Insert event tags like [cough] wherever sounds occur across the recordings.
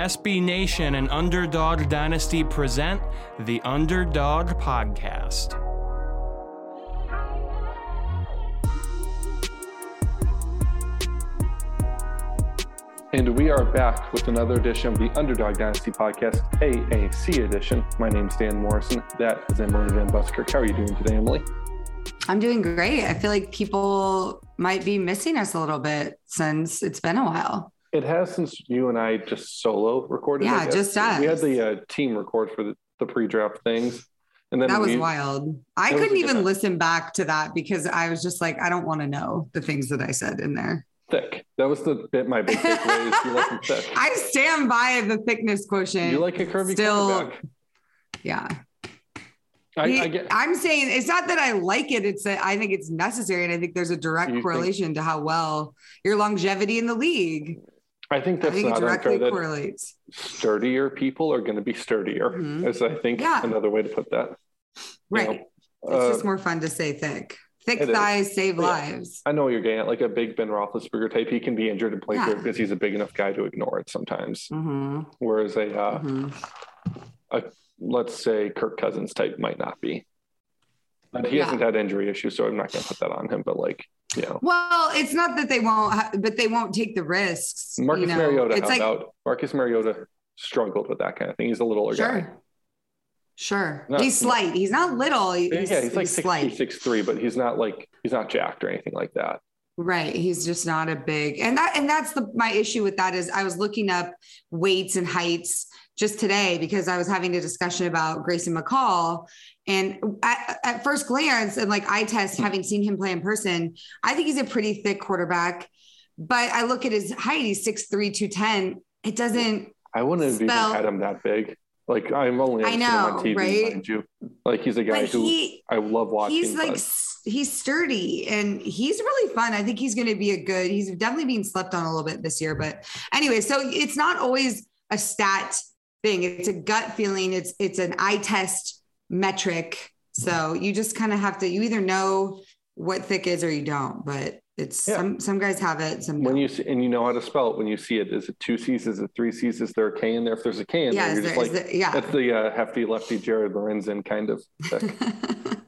SB Nation and Underdog Dynasty present the Underdog Podcast. And we are back with another edition of the Underdog Dynasty Podcast, AAC edition. My name's Dan Morrison. That is Emily Van Buskirk. How are you doing today, Emily? I'm doing great. I feel like people might be missing us a little bit since it's been a while. It has since you and I just solo recorded. Yeah, just us. We had the uh, team record for the, the pre-draft things, and then that was wild. I couldn't even listen back to that because I was just like, I don't want to know the things that I said in there. Thick. That was the bit. My big takeaway is you like them [laughs] thick. I stand by the thickness quotient. You like a curvy Still, Yeah. I, I'm saying it's not that I like it. It's that I think it's necessary, and I think there's a direct correlation think, to how well your longevity in the league. I think that's I think not directly unfair. correlates. Sturdier people are going to be sturdier, mm-hmm. is I think yeah. another way to put that. Right. You know, it's uh, just more fun to say thick. Thick thighs is. save yeah. lives. I know what you're getting at. Like a big Ben Roethlisberger type, he can be injured and play yeah. through because he's a big enough guy to ignore it sometimes. Mm-hmm. Whereas a, uh, mm-hmm. a let's say Kirk Cousins type might not be. But he yeah. hasn't had injury issues, so I'm not going to put that on him. But like, know, well, it's not that they won't, ha- but they won't take the risks. Marcus you know? Mariota it's like, out. Marcus Mariota struggled with that kind of thing. He's a little older sure. guy. Sure. Not, he's slight. He's not little. He's, yeah, he's like he's six, slight. six three, but he's not like he's not jacked or anything like that. Right. He's just not a big and that and that's the my issue with that is I was looking up weights and heights just today because I was having a discussion about Grayson McCall. And at, at, first glance, and like I test, hmm. having seen him play in person, I think he's a pretty thick quarterback. But I look at his height, he's 6'3, 210. It doesn't. I wouldn't have even had him that big. Like I'm only I know, on TV, right? Like he's a guy but who he, I love watching. He's like but. he's sturdy and he's really fun. I think he's going to be a good. He's definitely being slept on a little bit this year, but anyway, so it's not always a stat thing. It's a gut feeling. It's it's an eye test metric. So you just kind of have to. You either know what thick is or you don't. But it's yeah. some some guys have it. Some when don't. you see, and you know how to spell it when you see it. Is it two C's? Is it three C's? Is there a K in there? If there's a K in yeah, there, you're there, like there, yeah. That's the uh, hefty lefty Jared Lorenzen kind of. [laughs]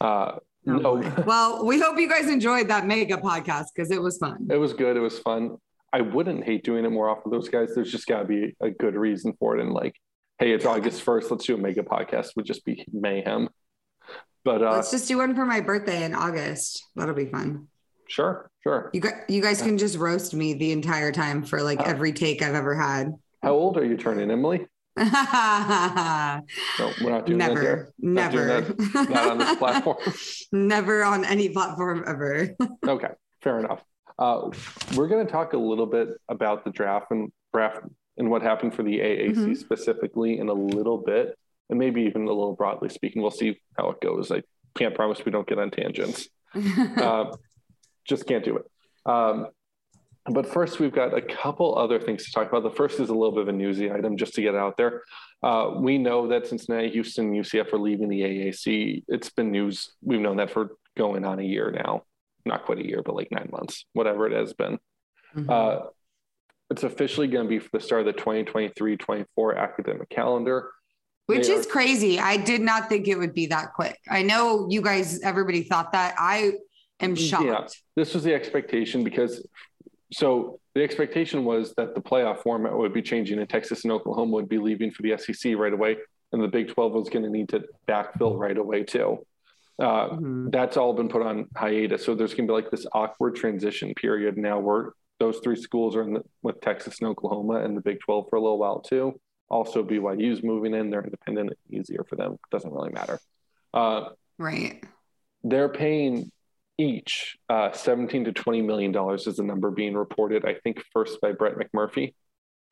uh, Oh, no. well, we hope you guys enjoyed that mega podcast because it was fun. It was good. It was fun. I wouldn't hate doing it more often. Those guys, there's just got to be a good reason for it. And like, hey, it's August 1st. Let's do a mega podcast. Would just be mayhem. But uh, let's just do one for my birthday in August. That'll be fun. Sure, sure. You guys, you guys can just roast me the entire time for like uh, every take I've ever had. How old are you turning, Emily? [laughs] no, we're not doing never, that here. Never, not, not on this [laughs] platform. never on any platform ever. [laughs] okay, fair enough. Uh, we're going to talk a little bit about the draft and draft and what happened for the AAC mm-hmm. specifically in a little bit, and maybe even a little broadly speaking. We'll see how it goes. I can't promise we don't get on tangents. [laughs] uh, just can't do it. Um, but first, we've got a couple other things to talk about. The first is a little bit of a newsy item just to get out there. Uh, we know that Cincinnati, Houston, UCF are leaving the AAC. It's been news. We've known that for going on a year now not quite a year, but like nine months, whatever it has been. Mm-hmm. Uh, it's officially going to be for the start of the 2023 24 academic calendar. Which they is are- crazy. I did not think it would be that quick. I know you guys, everybody thought that. I am shocked. Yeah, this was the expectation because so the expectation was that the playoff format would be changing and Texas and Oklahoma would be leaving for the SEC right away. And the Big 12 was going to need to backfill right away, too uh, mm-hmm. that's all been put on hiatus. So there's going to be like this awkward transition period now where those three schools are in the, with Texas and Oklahoma and the Big 12 for a little while too. Also, BYU's moving in; they're independent, easier for them. Doesn't really matter. Uh, right. They're paying each. Uh, 17 to 20 million dollars is the number being reported. I think first by Brett McMurphy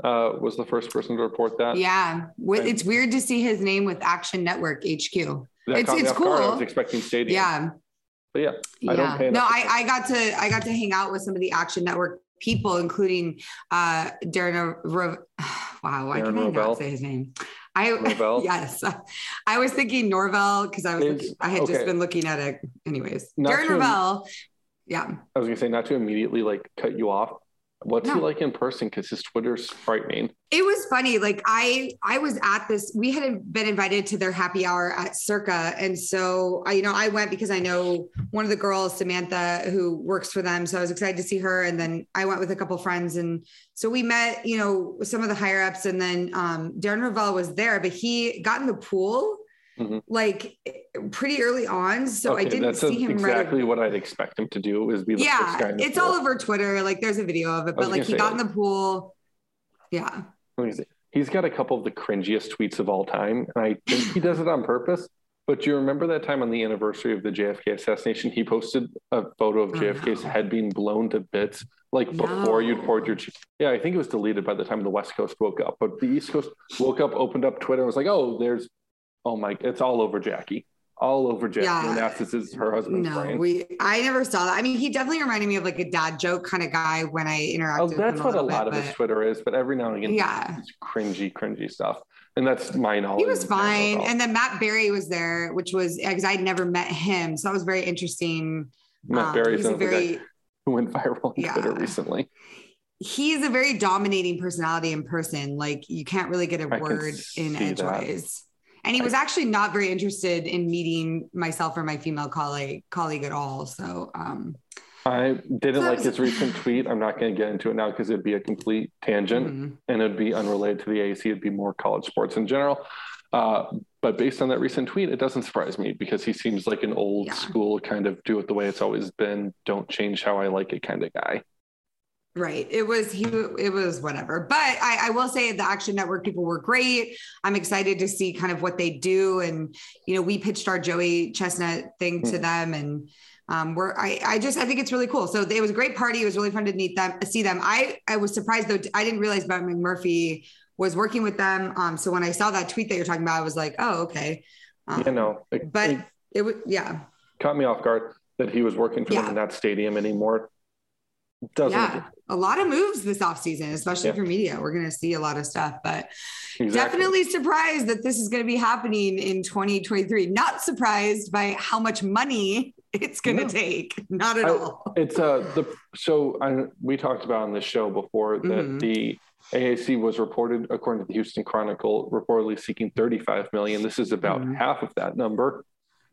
uh, was the first person to report that. Yeah, it's weird to see his name with Action Network HQ. That it's it's cool. guard. I was expecting Stadium. Yeah, but yeah, I yeah. don't pay no, I, I got to I got to hang out with some of the Action Network people, including uh Darren. Ro- [sighs] wow, why Darren can I Rovell? not say his name? I Rovell? [laughs] yes, I was thinking Norvell because I was looking, I had okay. just been looking at it. Anyways, Not Darren to- Rovell. Yeah, I was gonna say not to immediately like cut you off. What's he like in person? Because his Twitter's frightening. it was funny. Like I, I was at this. We had been invited to their happy hour at Circa, and so I, you know, I went because I know one of the girls, Samantha, who works for them. So I was excited to see her, and then I went with a couple friends, and so we met, you know, some of the higher ups, and then um, Darren Rovell was there, but he got in the pool Mhm. like pretty early on, so I didn't see him right exactly what I'd expect him to do. Is be guy yeah, it's pool. all over Twitter. Like there's a video of it, but like he say, got in the pool. Yeah. Let me see. He's got a couple of the cringiest tweets of all time, and I think he does it on purpose. But do you remember that time on the anniversary of the JFK assassination? He posted a photo of Oh, JFK's no. head being blown to bits, like before you'd poured your. Yeah, I think it was deleted by the time the West Coast woke up, but the East Coast woke up, opened up Twitter, and was like, "Oh, there's, oh my, it's all over Jackie, all over Jackie." Yeah. And this is her husband's No, brain. we. I never saw that. I mean, he definitely reminded me of like a dad joke kind of guy when I interacted. Oh, that's what a lot bit, of his Twitter is, but every now and again, Yeah. it's cringy, cringy stuff, and that's my knowledge. He was fine, and then Matt Berry was there, which was because I'd never met him, so that was very interesting. Matt Um, a sounds like a very who went viral on Yeah. Twitter recently. he's a very dominating personality in person. Like you can't really get a I word in edgeways. And he was actually not very interested in meeting myself or my female colleague colleague at all. So um I didn't So like was- his recent tweet. I'm not going to get into it now because it'd be a complete tangent mhm. and it'd be unrelated to the AAC. It'd be more college sports in general. Uh, but based on that recent tweet, it doesn't surprise me because he seems like an old Yeah. school kind of do it the way it's always been. Don't change how I like it kind of guy. Right. It was he it was whatever. But I, I will say the Action Network people were great. I'm excited to see kind of what they do. And you know, we pitched our Joey Chestnut thing to Mhm. them and um we're I, I just I think it's really cool. So it was a great party. It was really fun to meet them, see them. I I was surprised though, I didn't realize Brett McMurphy was working with them. Um so when I saw that tweet that you're talking about, I was like, oh, okay. Um, you know, it, but it it was yeah. caught me off guard that he was working for them in that stadium anymore. Doesn't Yeah. A lot of moves this offseason, especially Yeah. for media. We're gonna see a lot of stuff, but exactly. Definitely surprised that this is going to be happening in 2023. Not surprised by how much money it's going to No. take. Not at I- all. It's uh the so I, we talked about on this show before that Mhm. the AAC was reported, according to the Houston Chronicle, reportedly seeking 35 million. This is about Mhm. half of that number,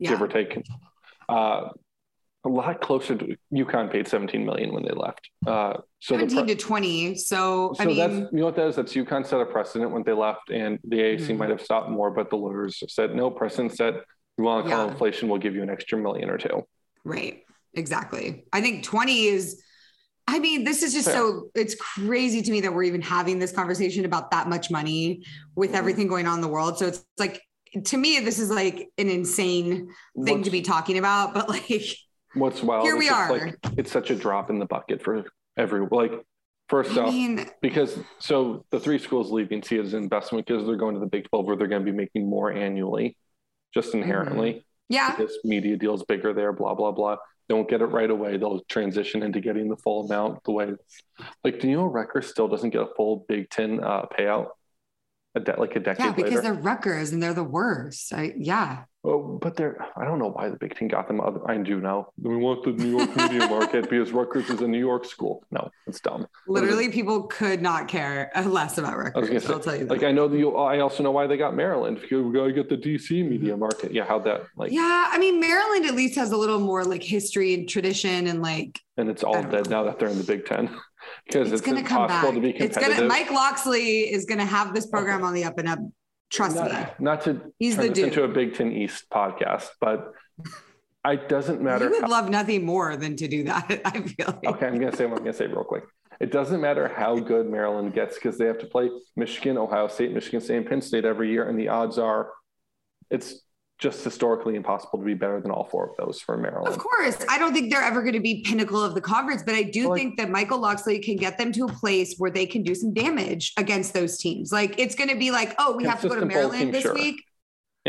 give or take. Uh, a lot closer to UConn paid 17 million when they left. Uh, so the 17 pre- to 20. So, so I mean, that's you know what that is. That's UConn set a precedent when they left, and the AAC Mhm. might have stopped more, but the lawyers said no. Precedent said you want to call Yeah. inflation, we'll give you an extra million or two. right. Exactly. I think 20 is, I mean, this is just so, it's crazy to me that we're even having this conversation about that much money with Mhm. everything going on in the world. So it's like, to me, this is like an insane thing to be talking about, but like, What's wild? Here we are. Like, it's such a drop in the bucket for every like. First I off, mean, because so the three schools leaving see as an investment because they're going to the Big Twelve where they're going to be making more annually, just Mm-hmm. inherently. yeah, This media deal's bigger there. Blah blah blah. Don't get it right away. They'll transition into getting the full amount. The way, like, do you know Rutgers still doesn't get a full Big Ten uh, payout? A de- like a decade yeah, because later. they're Rutgers and they're the worst. I, yeah. Oh, but they're, I don't know why the Big Ten got them. Other- I do now. We want the New York media [laughs] market because Rutgers is a New York school. No, it's dumb. Literally, people could not care [laughs] less about Rutgers. gonna say, I'll tell you that. like, I know that you, I also know why they got Maryland because we got to get the DC media mm-hmm. market. Yeah, how'd that, like, yeah, I mean, Maryland at least has a little more like history and tradition, and like and it's all don't dead now that they're in the Big Ten [laughs] because it's, it's, gonna come impossible back. to be It's competitive. gonna. Mike Locksley is gonna have this program on the up and up. Trust me. not, not to He's turn the this dude. into a Big Ten East podcast, but it doesn't matter. You would how- love nothing more than to do that. [laughs] I feel like. Okay, I'm gonna say what I'm gonna say real quick. It doesn't matter how good Maryland gets because they have to play Michigan, Ohio State, Michigan State, and Penn State every year, and the odds are, it's just historically impossible to be better than all four of those for Maryland. Of course. I don't think they're ever going to be pinnacle of the conference, but I do think that Michael Locksley can get them to a place where they can do some damage against those teams. Like it's going to be like, oh, we have to go to Maryland team, this sure. week.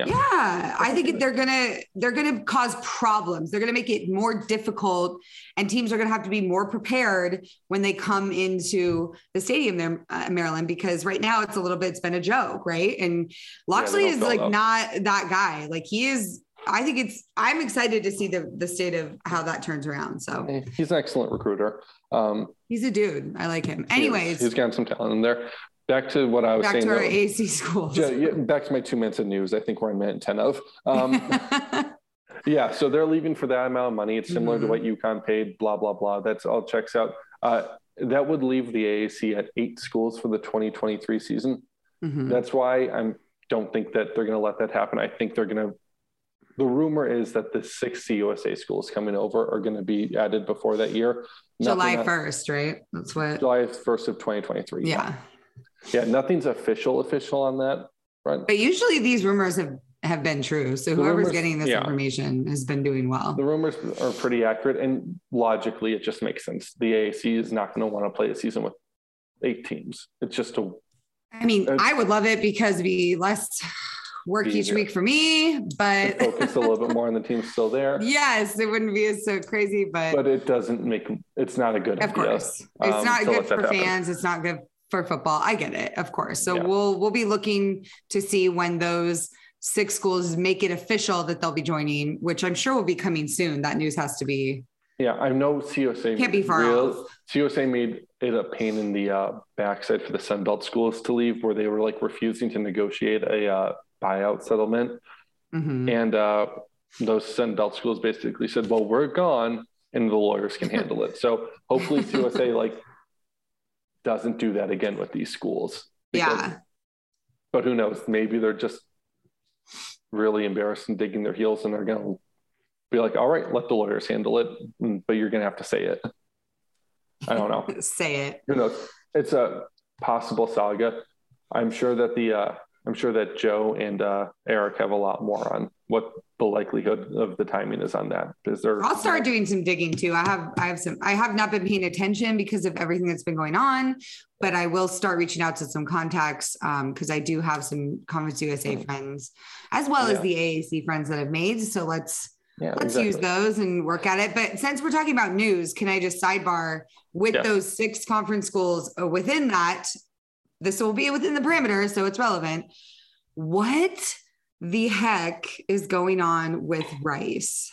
Yeah. yeah. I think they're gonna they're gonna cause problems. They're gonna make it more difficult, and teams are gonna have to be more prepared when they come into the stadium there, uh, Maryland. Because right now it's a little bit it's been a joke, right? And Locksley yeah, is like up. not that guy. Like he is. I think it's. I'm excited to see the the state of how that turns around. So he's an excellent recruiter. Um, he's a dude. I like him. Anyways, he's, he's got some talent in there back to what I was back saying. Back to our though, AAC schools. Yeah, back to my two minutes of news. I think we're in minute 10 of. Um, [laughs] yeah, so they're leaving for that amount of money. It's similar mm-hmm. to what UConn paid, blah, blah, blah. That's all checks out. Uh, that would leave the AAC at eight schools for the 2023 season. Mm-hmm. That's why I don't think that they're going to let that happen. I think they're going to. The rumor is that the six CUSA schools coming over are going to be added before that year. July 1st, right? That's what. July 1st of 2023. Yeah. Yeah, nothing's official official on that right? But usually these rumors have have been true. So the whoever's rumors, getting this yeah. information has been doing well. The rumors are pretty accurate and logically it just makes sense. The AAC is not going to want to play a season with eight teams. It's just a I mean, I would love it because it'd be less work each week for me, but focus a little bit more on the team still there. [laughs] Yes, it wouldn't be as so crazy, but but it doesn't make it's not a good of idea. course. It's um, not good for fans. It's not good for football. I get it, of course. So yeah. we'll we'll be looking to see when those six schools make it official that they'll be joining, which I'm sure will be coming soon. That news has to be. Yeah, I know CUSA can't be far real, off. CUSA made it a pain in the uh, backside for the Sun Belt schools to leave, where they were like refusing to negotiate a uh, buyout settlement, mm-hmm. and uh, those Sun Belt schools basically said, "Well, we're gone." And the lawyers can handle it. So hopefully, CUSA like doesn't do that again with these schools. Because, yeah. But who knows? Maybe they're just really embarrassed and digging their heels and they're going to be like, all right, let the lawyers handle it, but you're going to have to say it. I don't know. [laughs] say it. Who knows? It's a possible saga. I'm sure that the uh, I'm sure that Joe and uh, Eric have a lot more on what the likelihood of the timing is on that. Is there? I'll start doing some digging too. I have I have some. I have not been paying attention because of everything that's been going on, but I will start reaching out to some contacts because um, I do have some Conference USA mm. friends as well yeah. as the AAC friends that I've made. So let's. Yeah, let's exactly. use those and work at it. But since we're talking about news, can I just sidebar with those six conference schools uh, within that? This will be within the parameters, so it's relevant. What the heck is going on with Rice?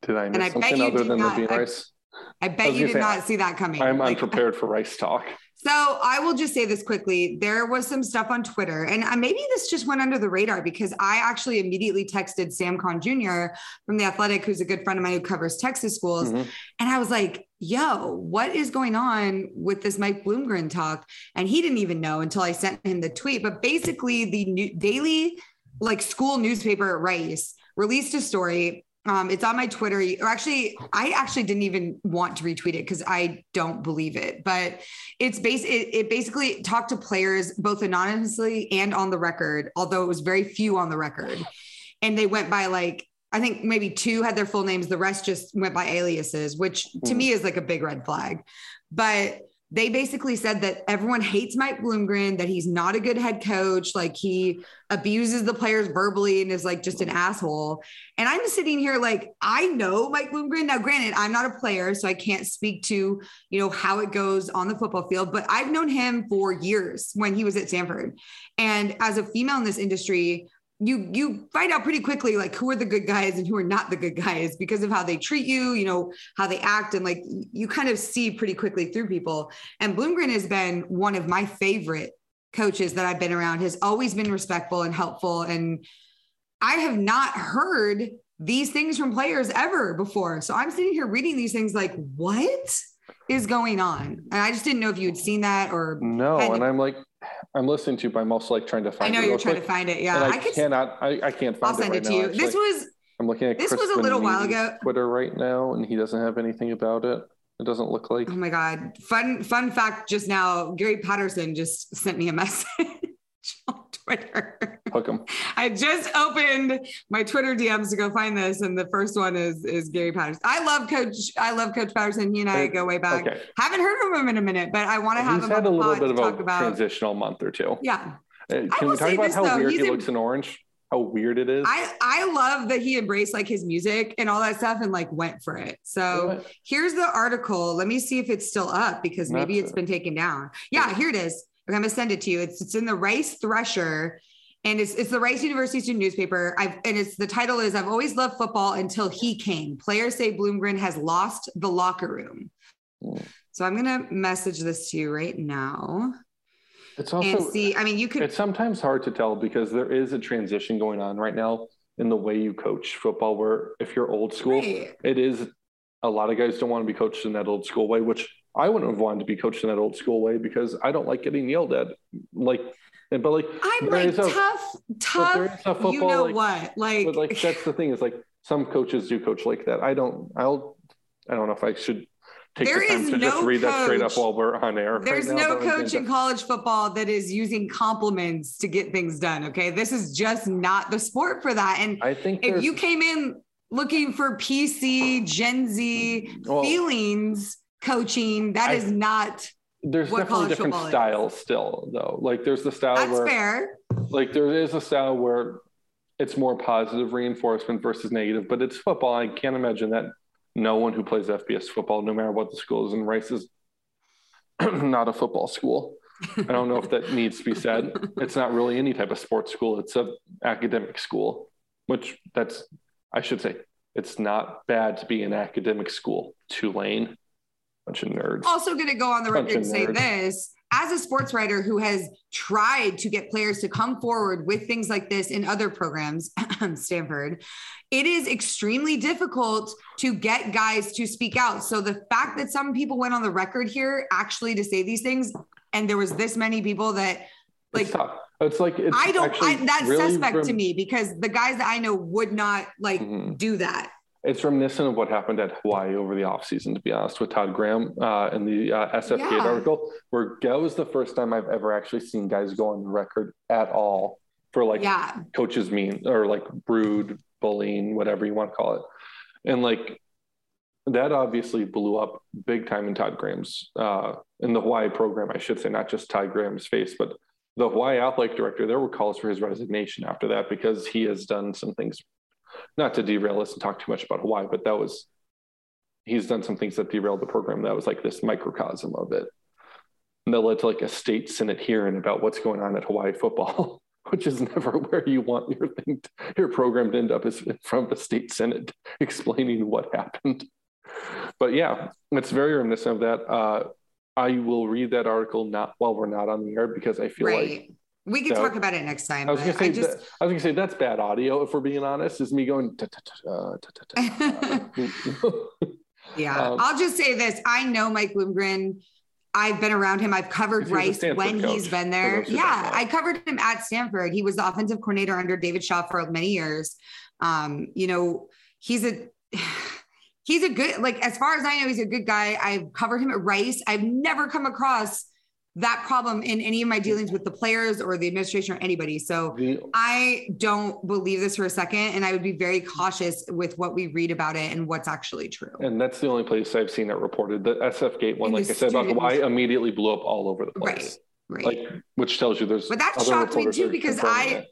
Did I miss and I something other than not, the bean rice? I, I bet you did say, not see that coming. I'm like, unprepared for rice talk. [laughs] So I will just say this quickly. There was some stuff on Twitter, and uh, maybe this just went under the radar because I actually immediately texted Sam Khan Jr. from the Athletic, who's a good friend of mine who covers Texas schools, mm-hmm. and I was like, "Yo, what is going on with this Mike Bloomgren talk?" And he didn't even know until I sent him the tweet. But basically, the new, daily like school newspaper at Rice released a story um, it's on my Twitter. Or actually, I actually didn't even want to retweet it because I don't believe it. But it's base it, it basically talked to players both anonymously and on the record, although it was very few on the record. And they went by like I think maybe two had their full names. The rest just went by aliases, which to mm. me is like a big red flag. But they basically said that everyone hates Mike Bloomgren, that he's not a good head coach, like he abuses the players verbally and is like just an asshole. And I'm sitting here like I know Mike Bloomgren. Now, granted, I'm not a player, so I can't speak to you know how it goes on the football field, but I've known him for years when he was at Stanford. And as a female in this industry, you you find out pretty quickly like who are the good guys and who are not the good guys because of how they treat you you know how they act and like you kind of see pretty quickly through people. And bloomgren has been one of my favorite coaches that i've been around has always been respectful and helpful and i have not heard these things from players ever before. So i'm sitting here reading these things like what is going on? And i just didn't know if you had seen that or no and i'm like I'm listening to, but I'm also like trying to find. I know it you're trying quick. to find it. Yeah, I, I could, cannot. I, I can't find it. I'll send it, it to you. This was. I'm looking at. This Chris was a little while ago. Twitter right now, and he doesn't have anything about it. It doesn't look like. Oh my god! Fun fun fact. Just now, Gary Patterson just sent me a [laughs] message Twitter. Hook 'em. [laughs] I just opened my Twitter DMs to go find this, and the first one is is Gary Patterson. I love Coach. I love Coach Patterson. He and I go way back. Okay. Haven't heard from him in a minute, but I want to have He's him had a little bit of a about. transitional month or two. Yeah, Uh, Can we talk about this, how though, weird he's he looks in orange? How weird it is? I I love that he embraced like his music and all that stuff and like went for it. So here's the article. Let me see if it's still up because maybe Not it's been taken down. Yeah, here it is. I'm gonna send it to you. It's it's in the Rice Thresher. And it's, it's the Rice University student newspaper. I've, and it's the title is I've always loved football until he came. Players say Bloomgren has lost the locker room. Mm. So I'm gonna message this to you right now It's and also see. I mean, you could it's sometimes hard to tell because there is a transition going on right now in the way you coach football. Where if you're old school, Right. it is a lot of guys don't want to be coached in that old school way, which I wouldn't have wanted to be coached in that old school way because I don't like getting yelled at. Like, and- but like, I'm like is a- tough, tough. football, You know like- what? Like, but like that's the thing is like some coaches do coach like that. I don't. I'll. I don't know if I should take There the time to just no read that straight up coach- while we're on air. right There's now, no coach in college football that is using compliments to get things done. Okay. This is just not the sport for that. And I think if you came in looking for PC, Gen Z Well- feelings coaching, that I- is not, there's definitely different football is. styles still though. Like there's the style that's where fair. like there is a style where it's more positive reinforcement versus negative, but it's football. I can't imagine that no one who plays FBS football, no matter what the school is, and Rice is [clears throat] not a football school. I don't know if that [laughs] needs to be said. It's not really any type of sports school. It's a academic school, which that's I should say it's not bad to be an academic school. Tulane, bunch of nerds. also going to go on the record and say nerds. this as a sports writer who has tried to get players to come forward with things like this in other programs, [clears throat] Stanford, it is extremely difficult to get guys to speak out. So the fact that some people went on the record here actually to say these things, and there was this many people that like it's tough. It's like it's I don't. I, that's really suspect to me because the guys that I know would not like Mhm. do that. It's reminiscent of what happened at Hawaii over the offseason, to be honest, with Todd Graham uh, in the uh, SF Gate Yeah. article, where that was the first time I've ever actually seen guys go on the record at all for like yeah, coaches mean or like rude, bullying, whatever you want to call it. And like that obviously blew up big time in Todd Graham's, uh, in the Hawaii program, I should say, not just Todd Graham's face, but the Hawaii athletic director, there were calls for his resignation after that because he has done some things, not to derail us and talk too much about Hawaii, but that was, he's done some things that derailed the program. That was like this microcosm of it. And that led to like a state senate hearing about what's going on at Hawaii football, [laughs] which is never [laughs] where you want your thing, to, your program to end up is in front of a state senate [laughs] explaining what happened. But yeah, it's very reminiscent of that. Uh, I will read that article not while we're not on the air because I feel like right. We can so- talk about it next time. I was gonna say I just that, I was gonna say that's bad audio if we're being honest. Is me going Yeah, Um, I'll just say this. I know Mike Bloomgren. I've been around him. I've covered He was a Rice when he's been there. those who don't Yeah. I covered him at Stanford. He was the offensive coordinator under David Shaw for many years. Um, you know, he's a [sighs] he's a good like as far as I know, he's a good guy. I've covered him at Rice. I've never come across that problem in any of my dealings with the players or the administration or anybody. So I don't believe this for a second, and I would be very cautious with what we read about it and what's actually true. And that's the only place I've seen it reported. The SF Gate one, like I said about Hawaii, immediately blew up all over the place. Right, right. Like, which tells you there's. But that shocked me too because I- it.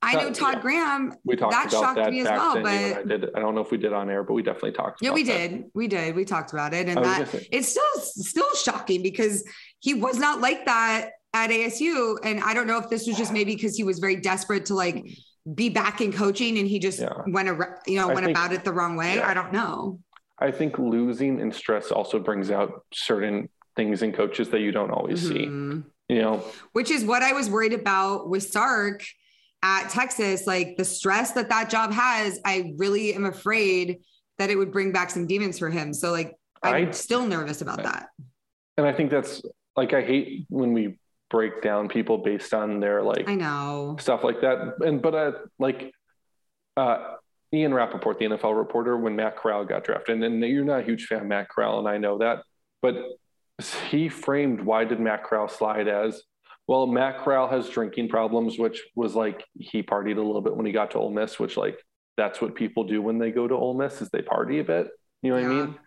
I know Todd yeah. Graham. we talked that about shocked that me as well, but- I did. I don't know if we did on air, but we definitely talked. Yeah, we that. did. We did. We talked about it, and that it's still still shocking because he was not like that at ASU, and I don't know if this was just maybe because he was very desperate to like be back in coaching, and he just Yeah. went ar- you know I went think- about it the wrong way. yeah. I don't know. I think losing and stress also brings out certain things in coaches that you don't always see. Mhm. You know, which is what I was worried about with Sark at Texas. Like the stress that that job has, I really am afraid that it would bring back some demons for him. So like, I'm I- still nervous about that. and I think that's like I hate when we break down people based on their like I know. stuff like that. And but uh, like uh, Ian Rapoport, the NFL reporter, when Matt Corral got drafted, and you're not a huge fan of Matt Corral, and I know that, but he framed why did Matt Corral slide as Well, Matt Corral has drinking problems, which was like he partied a little bit when he got to Ole Miss, which like that's what people do when they go to Ole Miss is they party a bit. You know what yeah. I mean?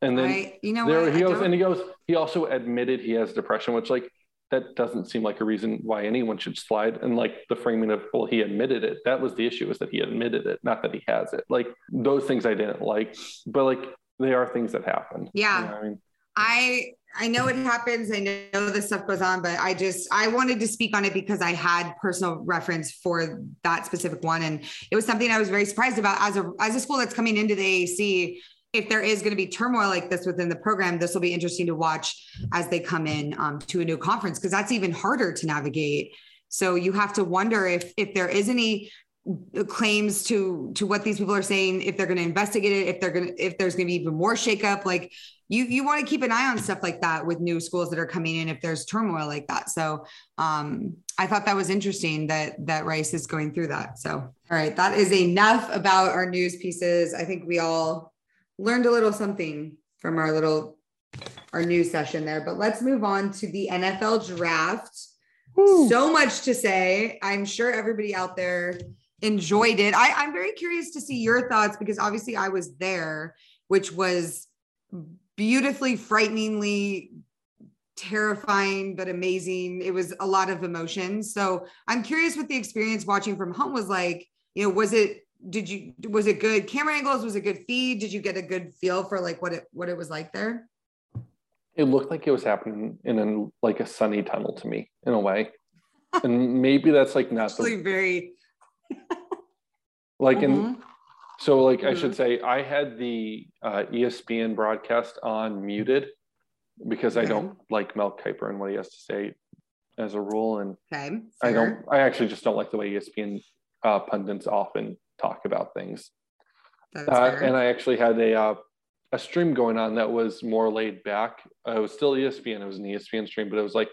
And then I, you know there what? he goes, and he goes. He also admitted he has depression, which like that doesn't seem like a reason why anyone should slide. And like the framing of well, he admitted it. That was the issue is that he admitted it, not that he has it. Like those things I didn't like, but like they are things that happen. Yeah. You know I mean, I I know it happens. I know this stuff goes on, but I just I wanted to speak on it because I had personal reference for that specific one, and it was something I was very surprised about as a as a school that's coming into the AAC. If there is going to be turmoil like this within the program, this will be interesting to watch as they come in um, to a new conference because that's even harder to navigate. So you have to wonder if if there is any claims to to what these people are saying if they're going to investigate it if they're going to if there's going to be even more shakeup like you you want to keep an eye on stuff like that with new schools that are coming in if there's turmoil like that. So um, i thought that was interesting that that rice is going through that. So all right that is enough about our news pieces. I think we all learned a little something from our little our new session there but let's move on to the nfl draft Woo. so much to say i'm sure everybody out there enjoyed it. I, I'm very curious to see your thoughts because obviously I was there, which was beautifully, frighteningly terrifying, but amazing. It was a lot of emotions. So I'm curious what the experience watching from home was like. You know, was it did you was it good camera angles? Was it good feed? Did you get a good feel for like what it what it was like there? It looked like it was happening in a, like a sunny tunnel to me in a way. and maybe that's like not Actually the, very [laughs] like mm-hmm. in so like mm-hmm. I should mm-hmm. say I had the uh, ESPN broadcast on muted because okay. I don't like Mel Kiper and what he has to say as a rule, and okay, I don't. I actually just don't like the way ESPN uh, pundits often talk about things. Uh, and I actually had a uh, a stream going on that was more laid back. Uh, it was still ESPN. It was an ESPN stream, but it was like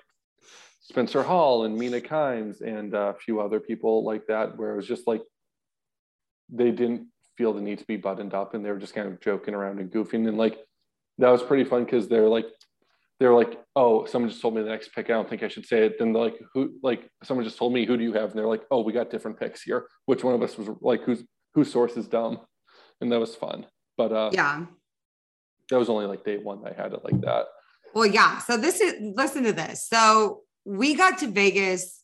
Spencer Hall and Mina Kimes and a few other people like that, where it was just like they didn't feel the need to be buttoned up and they were just kind of joking around and goofing. And like that was pretty fun because they're like, they're like, oh, someone just told me the next pick. I don't think I should say it. Then they're like, who, like, someone just told me, who do you have? And they're like, oh, we got different picks here. Which one of us was like, who's, whose source is dumb? And that was fun. But uh, yeah, that was only like day one I had it like that. Well, yeah. So this is, listen to this. So we got to Vegas.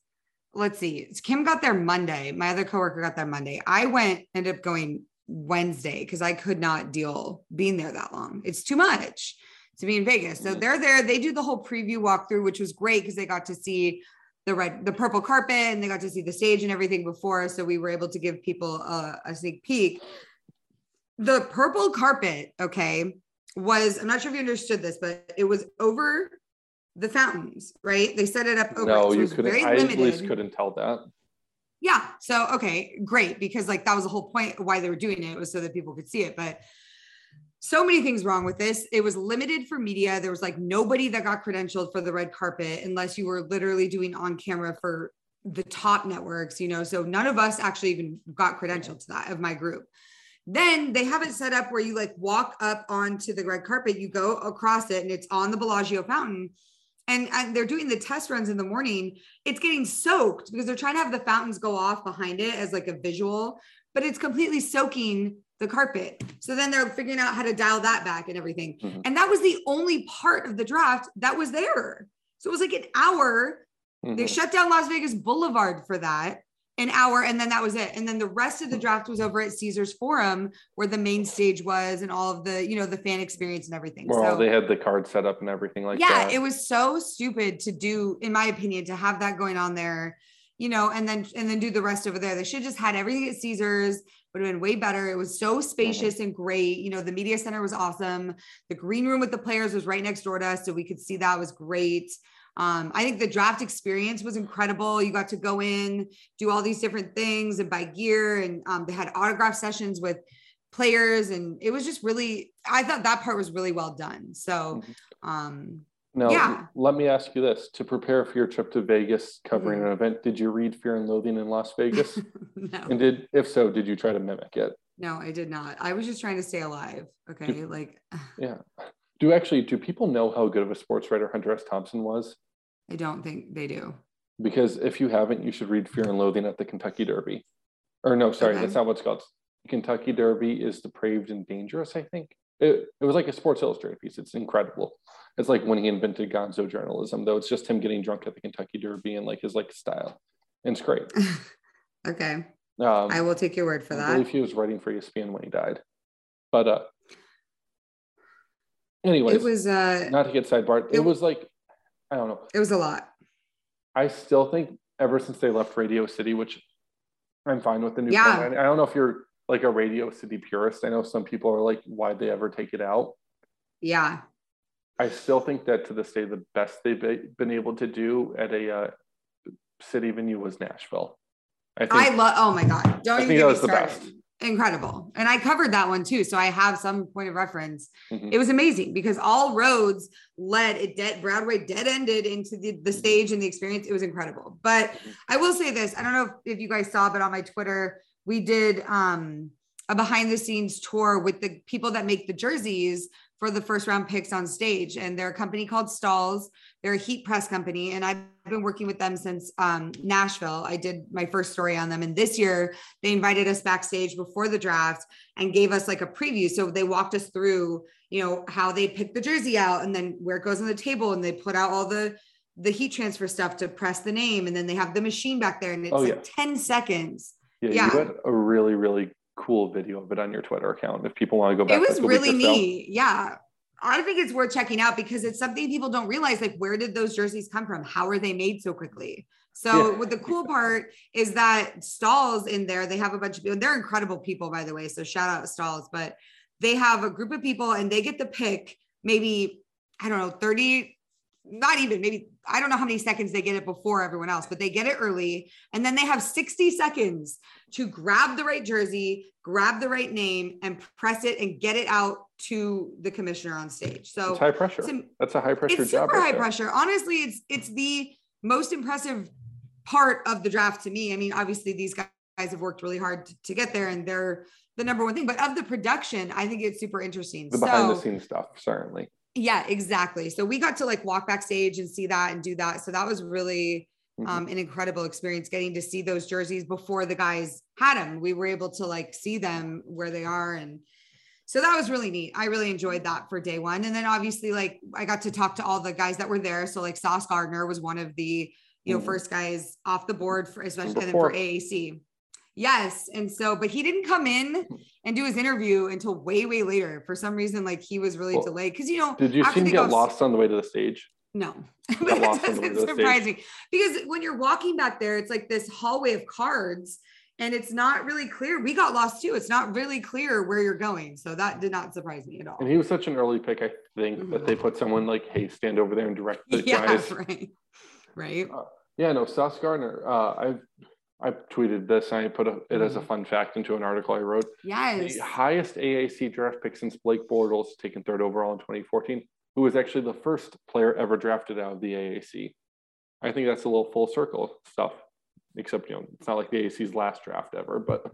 Let's see. Kim got there Monday. My other coworker got there Monday. I went, ended up going Wednesday because I could not deal being there that long. It's too much to be in Vegas. So they're there. They do the whole preview walkthrough, which was great because they got to see the red, the purple carpet, and they got to see the stage and everything before. So we were able to give people a, a sneak peek. The purple carpet, okay, was I'm not sure if you understood this, but it was over the fountains, right? They set it up over. No, so you couldn't. I limited. at least couldn't tell that. Yeah. So okay, great, because like that was the whole point why they were doing it was so that people could see it. But so many things wrong with this. It was limited for media. There was like nobody that got credentialed for the red carpet unless you were literally doing on camera for the top networks, you know. So none of us actually even got credentialed to that of my group. Then they have it set up where you like walk up onto the red carpet, you go across it, and it's on the Bellagio fountain and, and they're doing the test runs in the morning it's getting soaked because they're trying to have the fountains go off behind it as like a visual but it's completely soaking the carpet. So then they're figuring out how to dial that back and everything. Mm-hmm. and that was the only part of the draft that was there. So it was like an hour. Mm-hmm. they shut down las vegas boulevard for that an hour and then that was it. And then the rest of the draft was over at caesars forum where the main stage was and all of the you know the fan experience and everything. Well so, they had the card set up and everything like yeah, that. yeah it was so stupid to do in my opinion to have that going on there you know and then and then do the rest over there. They should just had everything at caesars would have been way better it was so spacious and great you know the media center was awesome the green room with the players was right next door to us so we could see that was great um, I think the draft experience was incredible. You got to go in, do all these different things and buy gear, and um, they had autograph sessions with players, and it was just really. I thought that part was really well done. So, mm-hmm. um, now yeah. let me ask you this: to prepare for your trip to Vegas, covering mm-hmm. an event, did you read Fear and Loathing in Las Vegas? [laughs] no. And did, if so, did you try to mimic it? No, I did not. I was just trying to stay alive. Okay, do, like. [sighs] yeah. Do actually do people know how good of a sports writer Hunter S. Thompson was? I don't think they do. because if you haven't, you should read Fear and Loathing at the Kentucky Derby. Or no, sorry, Okay. that's not what it's called. Kentucky Derby is depraved and dangerous. I think it, it was like a Sports Illustrated piece. It's incredible. It's like when he invented Gonzo journalism, though. It's just him getting drunk at the Kentucky Derby and like his like style. And it's great. [laughs] okay. Um, I will take your word for I that. believe he was writing for ESPN when he died. But uh anyways, It was uh not to get sidebarred, it, it- was like I don't know. it was a lot. I still think ever since they left Radio City, which I'm fine with the new Yeah. format. I don't know if you're like a Radio City purist. I know some people are like, why'd they ever take it out? Yeah. I still think that to this day, the best they've been able to do at a uh, city venue was Nashville. I I love oh my god. Don't I even think get that me was the started. best. Incredible. And I covered that one too. So I have some point of reference. Mhm. It was amazing because all roads led it dead Broadway dead ended into the, the stage and the experience. It was incredible. But I will say this. I don't know if, if you guys saw, but on my Twitter, we did um a behind the scenes tour with the people that make the jerseys for the first round picks on stage. And they're a company called Stahls'. They're a heat press company. And I've been working with them since um, Nashville. I did my first story on them. And this year they invited us backstage before the draft and gave us like a preview. So they walked us through, you know, how they pick the jersey out and then where it goes on the table and they put out all the the heat transfer stuff to press the name and then they have the machine back there and it's Oh, like 10 seconds. yeah, yeah. you had a really, really cool video of it on your Twitter account. If people want to go back, It was like really so. neat. Yeah. I think it's worth checking out because it's something people don't realize. Like, where did those jerseys come from? How are they made so quickly? So, Yeah. what the cool part is that Stahls' in there, they have a bunch of people. They're incredible people, by the way. So, shout out Stahls'. But they have a group of people and they get to pick maybe, I don't know, 30, not even maybe, I don't know how many seconds they get it before everyone else, but they get it early. And then they have 60 seconds to grab the right jersey, grab the right name, and press it and get it out to the commissioner on stage. So It's high pressure. it's, That's a high pressure it's job. super right high there. pressure. Honestly, it's it's the most impressive part of the draft to me. I mean, obviously these guys have worked really hard to, to get there, and they're the number one thing. But of the production, I think it's super interesting. The behind so the scenes stuff, certainly. Yeah, exactly. So we got to like walk backstage and see that and do that. So that was really Mhm. um, an incredible experience getting to see those jerseys before the guys had them. We were able to like see them where they are. And so that was really neat. I really enjoyed that for day one. And then obviously, like I got to talk to all the guys that were there. So like Sauce Gardner was one of the, you know, Mhm. first guys off the board for especially for. AAC. Yes. And so, but he didn't come in and do his interview until way, way later. For some reason, like he was really Well, delayed. Cause you know, Did you after see him get lost on the way to the stage? no, [laughs] but it lost on the way to doesn't surprise me because when you're walking back there, it's like this hallway of cards and it's not really clear. We got lost too. It's not really clear where you're going. So that did not surprise me at all. And he was such an early pick, I think, that they put someone like, hey, stand over there and direct the Mm-hmm. [laughs] yeah, guys. right. Right. Yeah, no, Sauce Gardner. Uh, I've I tweeted this and I put a, it as a Mhm. fun fact into an article I wrote. Yes. The highest AAC draft pick since Blake Bortles, taken third overall in 2014, who was actually the first player ever drafted out of the AAC. I think that's a little full circle stuff, except, you know, it's not like the AAC's last draft ever, but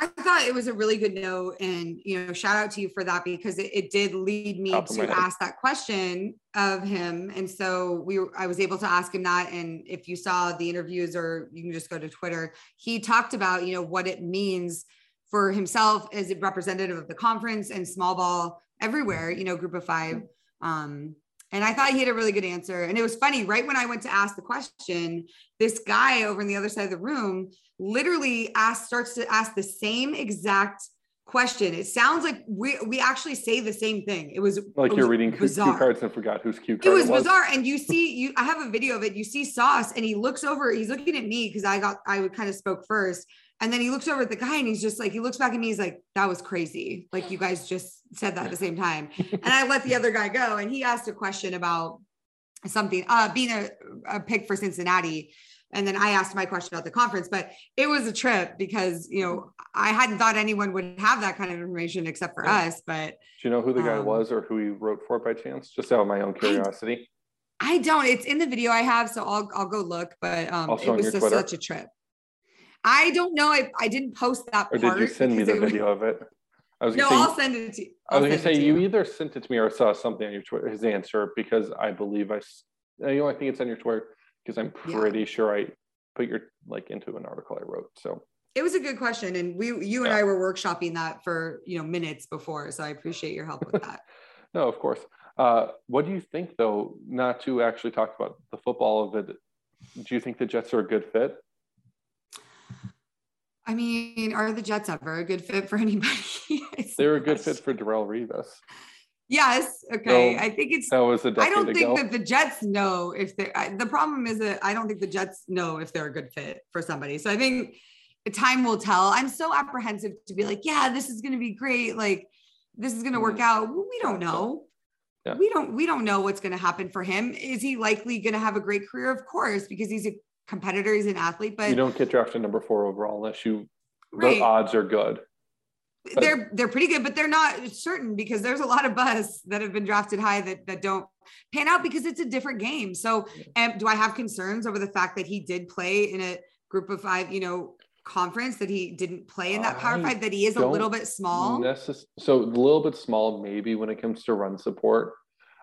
I thought it was a really good note. And, you know, shout out to you for that because it, it did lead me Top to ask that question of him. And so we were, I was able to ask him that. And if you saw the interviews or you can just go to Twitter, he talked about, you know, what it means for himself as a representative of the conference and small ball everywhere, you know, group of five. Um, and I thought he had a really good answer. And it was funny, right when I went to ask the question, this guy over on the other side of the room literally asks, starts to ask the same exact question. It sounds like we we actually say the same thing. It was like it you're was reading cue, cue cards and forgot whose cue It card was bizarre. And you see, you I have a video of it. You see Sauce and he looks over, he's looking at me because I got I would kind of spoke first. And then he looks over at the guy and he's just like, he looks back at me, he's like, that was crazy. Like you guys just said that at the same time. And I let the other guy go. And he asked a question about something, uh, being a, a pick for Cincinnati. And then I asked my question about the conference, but it was a trip because, you know, I hadn't thought anyone would have that kind of information except for Yeah. us. But Do you know who the guy Um, was or who he wrote for by chance? Just out of my own curiosity. I don't. It's in the video I have, so I'll I'll go look. But um, Also it was just Twitter? such a trip. I don't know. I, I didn't post that Or part. did you send me the it was- video of it? I was No, say, I'll send it to you. I was I'll gonna say to you either sent it to me or saw something on your Twitter, his answer, because I believe I, you know, I think it's on your Twitter. because I'm Yeah. pretty sure I put your like into an article I wrote. So It was a good question, and we, you and Yeah. I were workshopping that for you know minutes before. So I appreciate your help with that. [laughs] no, of course. Uh, what do you think though? Not to actually talk about the football of it. Do you think the Jets are a good fit? I mean, are the Jets ever a good fit for [laughs] anybody? They're a good fit for Darren Rovell. Yes. Okay. So, I think it's. That was a I don't think ago. that the Jets know if they. The problem is that I don't think the Jets know if they're a good fit for somebody. So I think time will tell. I'm so apprehensive to be like, yeah, this is going to be great. Like, this is going to work Mhm. out. We don't know. Yeah. We don't. We don't know what's going to happen for him. Is he likely going to have a great career? Of course, because he's a competitor. He's an athlete. But you don't get drafted number four overall unless you right. the odds are good. but- they're they're pretty good, but they're not certain because there's a lot of buzz that have been drafted high that that don't pan out because it's a different game. So, um, do I have concerns over the fact that he did play in a group of five, you know, conference that he didn't play in that power I five that he is a little bit small? Necess- so a little bit small, maybe when it comes to run support.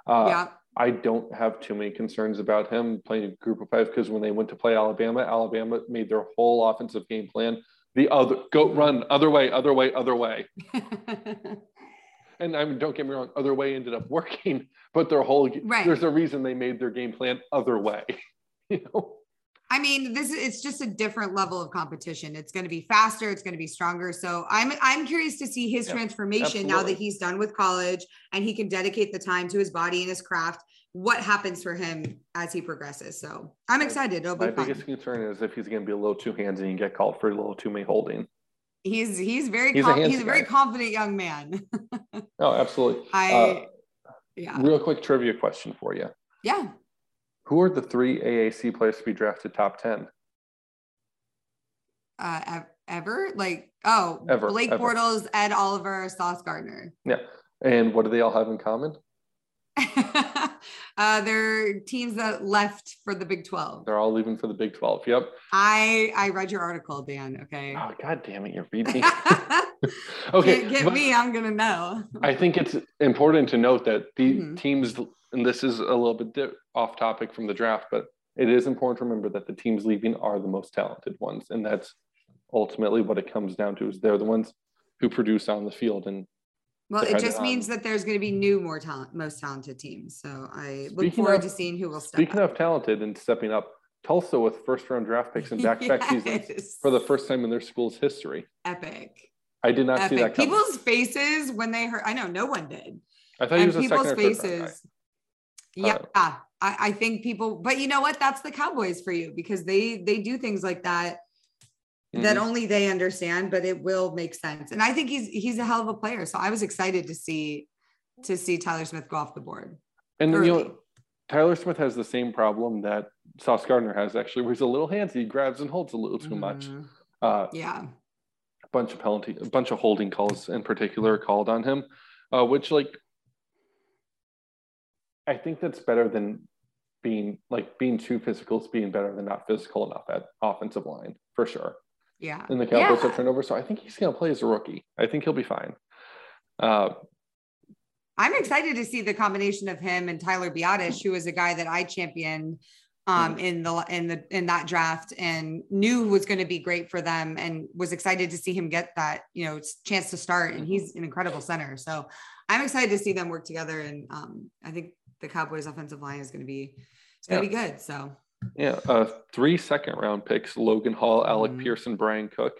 Uh, yeah, I don't have too many concerns about him playing a group of five because when they went to play Alabama, Alabama made their whole offensive game plan the other go run other way, other way, other way. [laughs] And I mean, don't get me wrong, other way ended up [laughs] working, but their whole Right. there's a reason they made their game plan other way. [laughs] You know, I mean, this is it's just a different level of competition. It's going to be faster. It's going to be stronger. So I'm I'm curious to see his Yeah, transformation now that he's done with college and he can dedicate the time to his body and his craft. What happens for him as he progresses? So I'm excited. It'll my be fun. biggest concern is if he's going to be a little too handsy and get called for a little too many holding. He's he's very He's a he's a very confident young man. [laughs] Oh, absolutely. I Uh, yeah Real quick trivia question for you: yeah. Who are the three AAC players to be drafted top ten? Uh, ever like oh Ever, Blake ever. Bortles, Ed Oliver, Sauce Gardner. Yeah, and what do they all have in common? [laughs] uh, they're teams that left for the Big 12. They're all leaving for the Big Twelve. Yep. I I read your article, Dan. Okay. Oh, God damn it, you're reading. [laughs] [laughs] Okay, get but me. I'm gonna know. I think it's important to note that the Mhm. teams, and this is a little bit di- off topic from the draft, but it is important to remember that the teams leaving are the most talented ones, and that's ultimately what it comes down to. Is they're the ones who produce on the field, and Well, it just means on- that there's going to be new, more talent, most talented teams. So I look forward of- to seeing who will step speaking up. of talented and stepping up, Tulsa with first round draft picks and back to back [laughs] seasons for the first time in their school's history. epic, I did not see that coming. People's faces when they heard. I know no one did. I thought he was a second people's or third round guy. faces. Yeah, Uh, I, I think people, but you know what? That's the Cowboys for you because they they do things like that that Mhm. only they understand, but it will make sense. And I think he's he's a hell of a player. So I was excited to see to see Tyler Smith go off the board. And you know, Tyler Smith has the same problem that Sauce Gardner has actually, where he's a little handsy, he grabs and holds a little too much. Mhm. Uh, Yeah. a bunch of penalty, a bunch of holding calls in particular called on him, uh, which like I think that's better than being like being too physical is being better than not physical enough at offensive line for sure. Yeah. And the Cowboys Yeah. have turnover, so I think he's going to play as a rookie. I think he'll be fine. Uh, I'm excited to see the combination of him and Tyler Biadasz, who is a guy that I championed um, in the in the in that draft and knew was going to be great for them, and was excited to see him get that you know chance to start. And he's an incredible center, so I'm excited to see them work together. And um, I think the Cowboys' offensive line is going to be it's going to be good. So yeah, uh, three second round picks: Logan Hall, Alec Mhm. Pierce, Bryan Cook.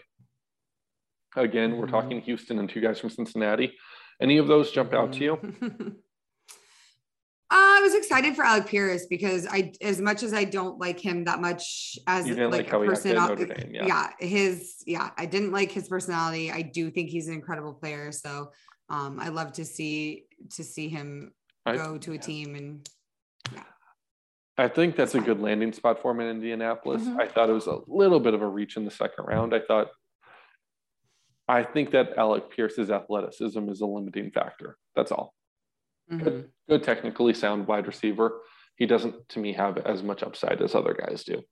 Again, we're Mhm. talking Houston and two guys from Cincinnati. Any of those jump out to you? [laughs] Uh, I was excited for Alec Pierce because I, as much as I don't like him that much as You didn't like, like how a person, Dame, yeah. his, yeah, I didn't like his personality. I do think he's an incredible player. So, um, I love to see to see him I- go to a team and I think that's a good landing spot for him in Indianapolis. Mhm. I thought it was a little bit of a reach in the second round. I thought, I think that Alec Pierce's athleticism is a limiting factor. That's all. Mhm. Good, technically sound wide receiver. He doesn't, to me, have as much upside as other guys do.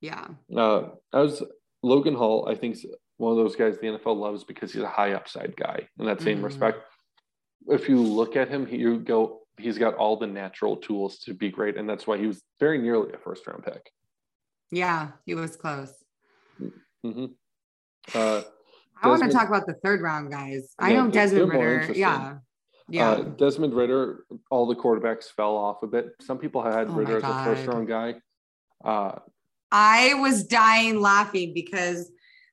yeah, Uh, as Logan Hall, I think, one of those guys the NFL loves because he's a high upside guy in that same Mhm. respect. If you look at him, he, you go, he's got all the natural tools to be great, and that's why he was very nearly a first round pick. Yeah, he was close. Mm-hmm. Uh, I want to talk about the third round guys. I Yeah, know Desmond Ridder. Yeah. Yeah. Uh, Desmond Ridder, all the quarterbacks fell off a bit. Some people had Oh Ridder as a first round guy. Uh, I was dying laughing because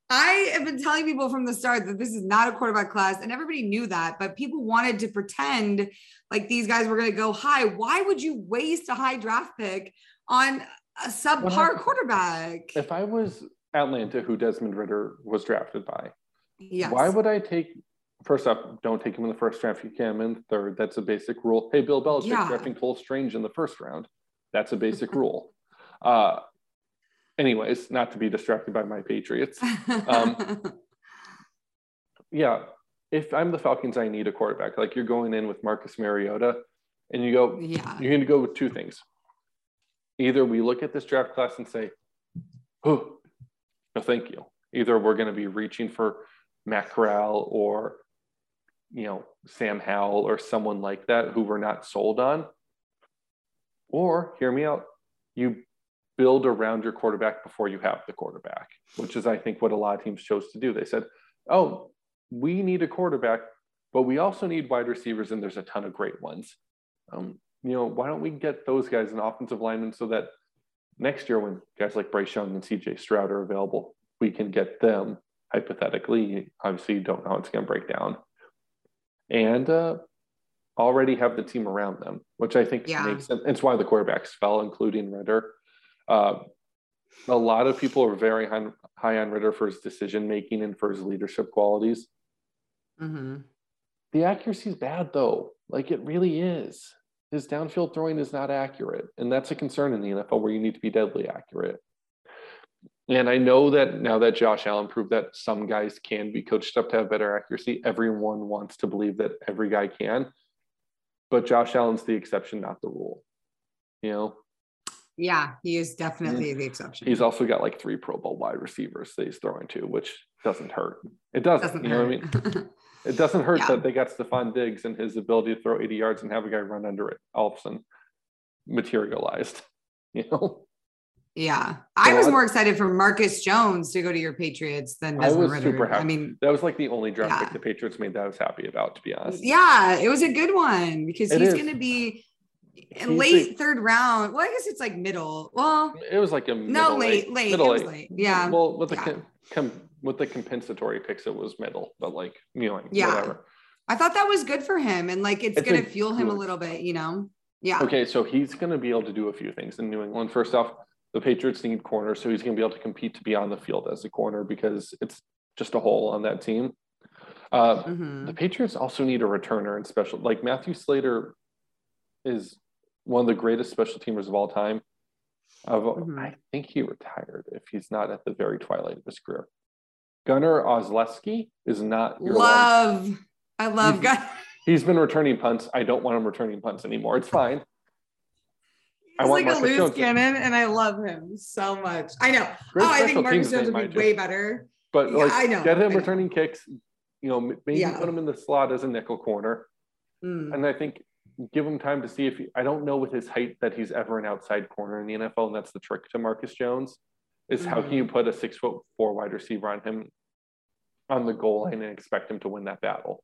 I have been telling people from the start that this is not a quarterback class, and everybody knew that, but people wanted to pretend like these guys were going to go high. Why would you waste a high draft pick on a subpar quarterback? if I was Atlanta, who Desmond Ridder was drafted by, Yes. why would I take? First up, don't take him in the first draft. You can in third. That's a basic rule. Hey, Bill Belichick Yeah. drafting Cole Strange in the first round. That's a basic [laughs] rule. Uh, anyways, not to be distracted by my Patriots. um, [laughs] yeah, if I'm the Falcons, I need a quarterback. Like you're going in with Marcus Mariota, and you go, yeah. you're going to go with two things. Either we look at this draft class and say, oh, no, thank you. Either we're going to be reaching for Matt Corral or, you know, Sam Howell or someone like that who we're not sold on. Or hear me out, you build around your quarterback before you have the quarterback, which is, I think, what a lot of teams chose to do. They said, oh, we need a quarterback, but we also need wide receivers, and there's a ton of great ones. Um, you know, why don't we get those guys an offensive lineman so that next year, when guys like Bryce Young and CJ Stroud are available, we can get them hypothetically. Obviously, you don't know how it's going to break down. And uh, already have the team around them, which I think Yeah. makes sense. It's why the quarterbacks fell, including Ridder. Uh, a lot of people are very high, high on Ridder for his decision making and for his leadership qualities. Mhm. The accuracy is bad, though. Like it really is. His downfield throwing is not accurate. And that's a concern in the NFL where you need to be deadly accurate. And I know that now that Josh Allen proved that some guys can be coached up to have better accuracy, everyone wants to believe that every guy can. But Josh Allen's the exception, not the rule. You know, Yeah, he is definitely the exception. he's also got like three Pro Bowl wide receivers that he's throwing to, which doesn't hurt. It doesn't, doesn't you know hurt. what I mean? It doesn't [laughs] hurt Yeah. that they got Stefon Diggs and his ability to throw 80 yards and have a guy run under it all of a sudden materialized. [laughs] You know, yeah, I was I- more excited for Marcus Jones to go to your Patriots than I was Ridder. super happy. I mean, that was like the only draft Yeah. pick the Patriots made that I was happy about, to be honest. yeah, it was a good one because It he's going to be in late third round. Well, I guess it's like middle. Well, It was like a no, middle late, late. middle it was late. Yeah. Well, with the Yeah. com- with the compensatory picks, it was middle, but like you know, Yeah. whatever. I thought that was good for him. And like, it's, It's going a to fuel him a little bit, you know? Yeah. Okay, so he's going to be able to do a few things in New England. First off, the Patriots need corners, so he's going to be able to compete to be on the field as a corner because it's just a hole on that team. Uh, Mhm. The Patriots also need a returner and special. Like Matthew Slater is one of the greatest special teamers of all time. Of, Mhm. I think he retired if he's not at the very twilight of his career. Gunner Olszewski is not your long- Love. I love God. He's been returning punts. I don't want him returning punts anymore. It's fine. I He's want like a loose Jones. cannon, and I love him so much. I know. Great oh, I think Marcus Jones would be way better. But Yeah, like, I know, get I him know. returning kicks. You know, maybe Yeah. put him in the slot as a nickel corner, Mm. and I think give him time to see if he, I don't know with his height that he's ever an outside corner in the NFL, and that's the trick to Marcus Jones is how Mhm. can you put a six foot four wide receiver on him on the goal line and expect him to win that battle.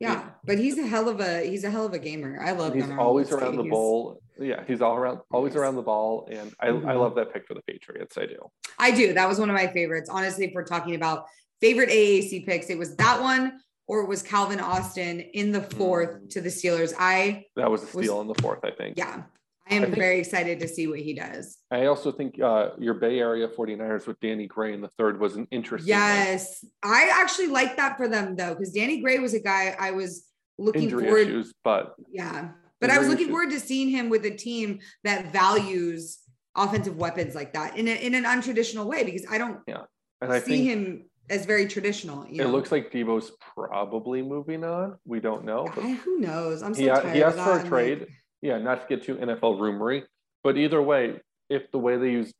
Yeah, but he's a hell of a he's a hell of a gamer. I love. He's always around the ball. Yeah, he's all around, always Yes. around the ball, and I, I Mhm. love that pick for the Patriots. I do. I do. That was one of my favorites. Honestly, if we're talking about favorite AAC picks, it was that one or it was Calvin Austin in the fourth Mm. to the Steelers. I That was a Was- steal in the fourth, I think. yeah, I am I think- very excited to see what he does. I also think uh, your Bay Area 49ers with Danny Gray in the third was an interesting one. Yes, I actually like that for them though, because Danny Gray was a guy I was looking injury forward. issues, but Yeah, but I was looking issues. forward to seeing him with a team that values offensive weapons like that in, a, in an untraditional way because I don't and I see think him as very traditional. You it know? looks like Deebo's probably moving on. We don't know, but I, who knows? I'm so he, tired he of asked that. for a like, trade. yeah, not to get too NFL rumory, but either way, if the way they use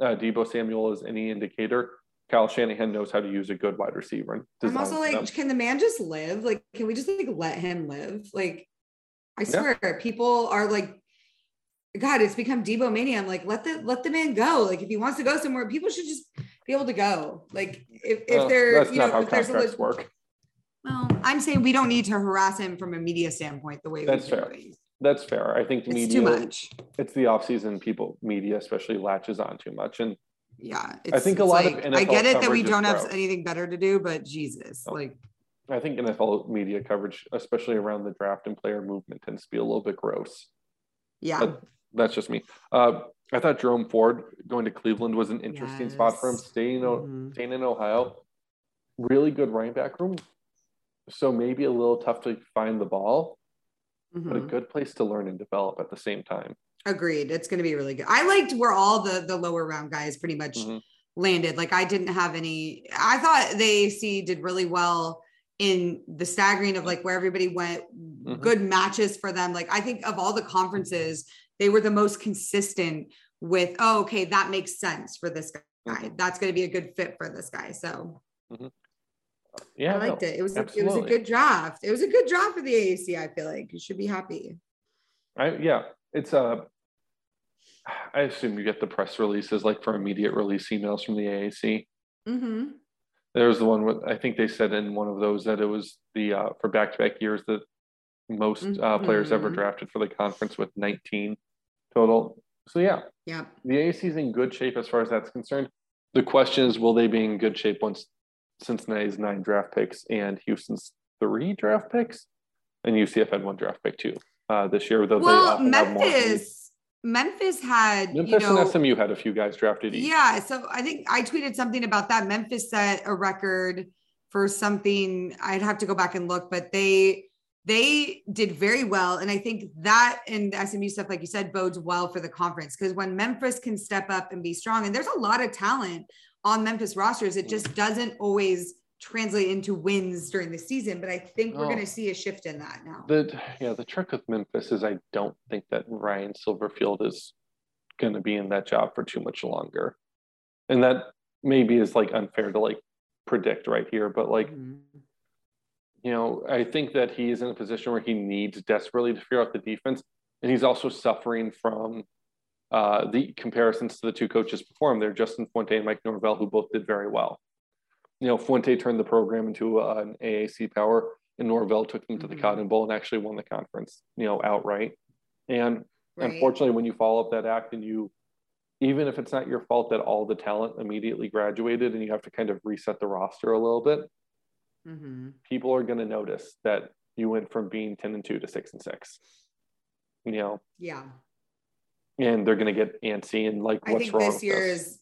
uh, Deebo Samuel is any indicator, Kyle Shanahan knows how to use a good wide receiver. I'm also like, them. can the man just live? Like, can we just like let him live? Like, I Yeah. swear, people are like God, it's become Deebo mania. I'm like, let the let the man go. Like if he wants to go somewhere, people should just be able to go. Like if, if Well, they're that's you not know how there's a contracts leg- work. well, I'm saying we don't need to harass him from a media standpoint the way That's fair. doing. That's fair. I think It's media. too much. It's the off season. People, media especially, latches on too much, and Yeah. It's, I think a lot of like, I get it that we don't have gross. anything better to do, but Jesus, Oh. like I think NFL media coverage, especially around the draft and player movement, tends to be a little bit gross. yeah. But that's just me. Uh, I thought Jerome Ford going to Cleveland was an interesting spot for him. Staying, Mhm. staying in Ohio, really good running back room. So maybe a little tough to find the ball, but a Mhm. good place to learn and develop at the same time. Agreed. It's going to be really good. I liked where all the the lower round guys pretty much Mhm. landed. Like I didn't have any. I thought the AC did really well in the staggering of like where everybody went. Mhm. Good matches for them. Like I think of all the conferences, they were the most consistent with. Oh, okay, that makes sense for this guy. Mhm. That's going to be a good fit for this guy. So Yeah, I liked no, it. It was a, it was a good draft. It was a good draft for the AAC. I feel like you should be happy. I, yeah, it's Uh, I assume you get the press releases like for immediate release emails from the AAC. Mm-hmm. There's the one with I think they said in one of those that it was the uh, for back to back years that most uh, players ever Mhm. drafted for the conference with 19 total. So yeah, Yeah. the AAC is in good shape as far as that's concerned. The question is, will they be in good shape once Cincinnati's nine draft picks and Houston's three draft picks, and UCF had one draft pick too uh, this year? Though Well, often have more than- Memphis, Memphis had Memphis you know, and SMU had a few guys drafted each. Yeah, so I think I tweeted something about that. Memphis set a record for something. I'd have to go back and look, but they they did very well, and I think that and the SMU stuff, like you said, bodes well for the conference because when Memphis can step up and be strong, and there's a lot of talent on Memphis rosters, it just doesn't always translate into wins during the season. But I think we're Oh. going to see a shift in that now. The yeah, the trick with Memphis is I don't think that Ryan Silverfield is going to be in that job for too much longer, and that maybe is like unfair to like predict right here. But like Mhm. You know, I think that he is in a position where he needs desperately to figure out the defense, and he's also suffering from uh, the comparisons to the two coaches before him. They're Justin Fuente and Mike Norvell, who both did very well. You know, Fuente turned the program into uh, an AAC power, and Norvell took them to the Mhm. Cotton Bowl and actually won the conference, you know, outright. And Right. unfortunately, when you follow up that act and you, even if it's not your fault that all the talent immediately graduated and you have to kind of reset the roster a little bit, Mhm. people are going to notice that you went from being 10 and 2 to 6 and 6 you know Yeah. and they're going to get antsy and like I what's wrong this year this? is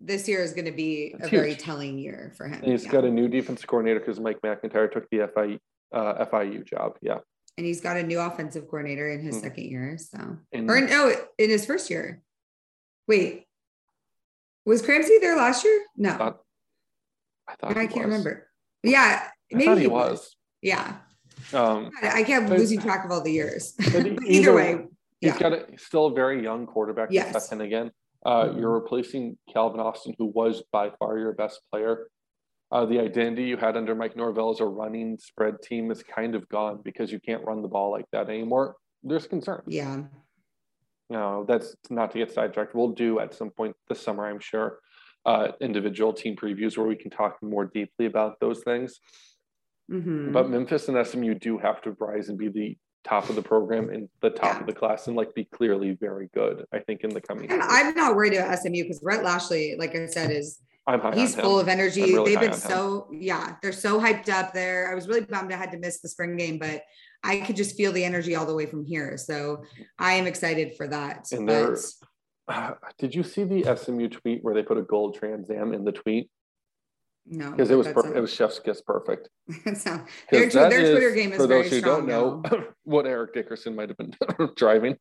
this year is going to be It's a very telling year for him. and he's yeah. got a new defensive coordinator because mike MacIntyre took the FIU, uh, fiu job yeah and he's got a new offensive coordinator in his Mhm. second year. So, and or no, in his first year. Wait, was Cramsey there last year? No, thought- i thought I can't was. remember. Yeah, i maybe thought he was Yeah, um I I kept losing track of all the years. [laughs] either either way, he's yeah. got a still a very young quarterback Yes. in again uh, Mhm. you're replacing calvin austin who was by far your best player uh, the identity you had under Mike Norvell as a running spread team is kind of gone because you can't run the ball like that anymore. There's concern. yeah, No, that's not to get sidetracked. We'll do at some point this summer, I'm sure, uh, individual team previews where we can talk more deeply about those things. Mhm. But Memphis and SMU do have to rise and be the top of the program and the top Yeah. of the class and like be clearly very good. I think in the coming. And years. I'm not worried about SMU because Rhett Lashlee, like I said, is he's full of energy. Really They've been so yeah, they're so hyped up there. I was really bummed I had to miss the spring game, but I could just feel the energy all the way from here. So I am excited for that. And they're- But Uh, [sighs] did you see the SMU tweet where they put a gold Trans Am in the tweet? no, Because it was per- it was Chef's Kiss perfect. [laughs] so [laughs] their, their is, Twitter game is for very those who strong. don't know [laughs] what Eric Dickerson might have been driving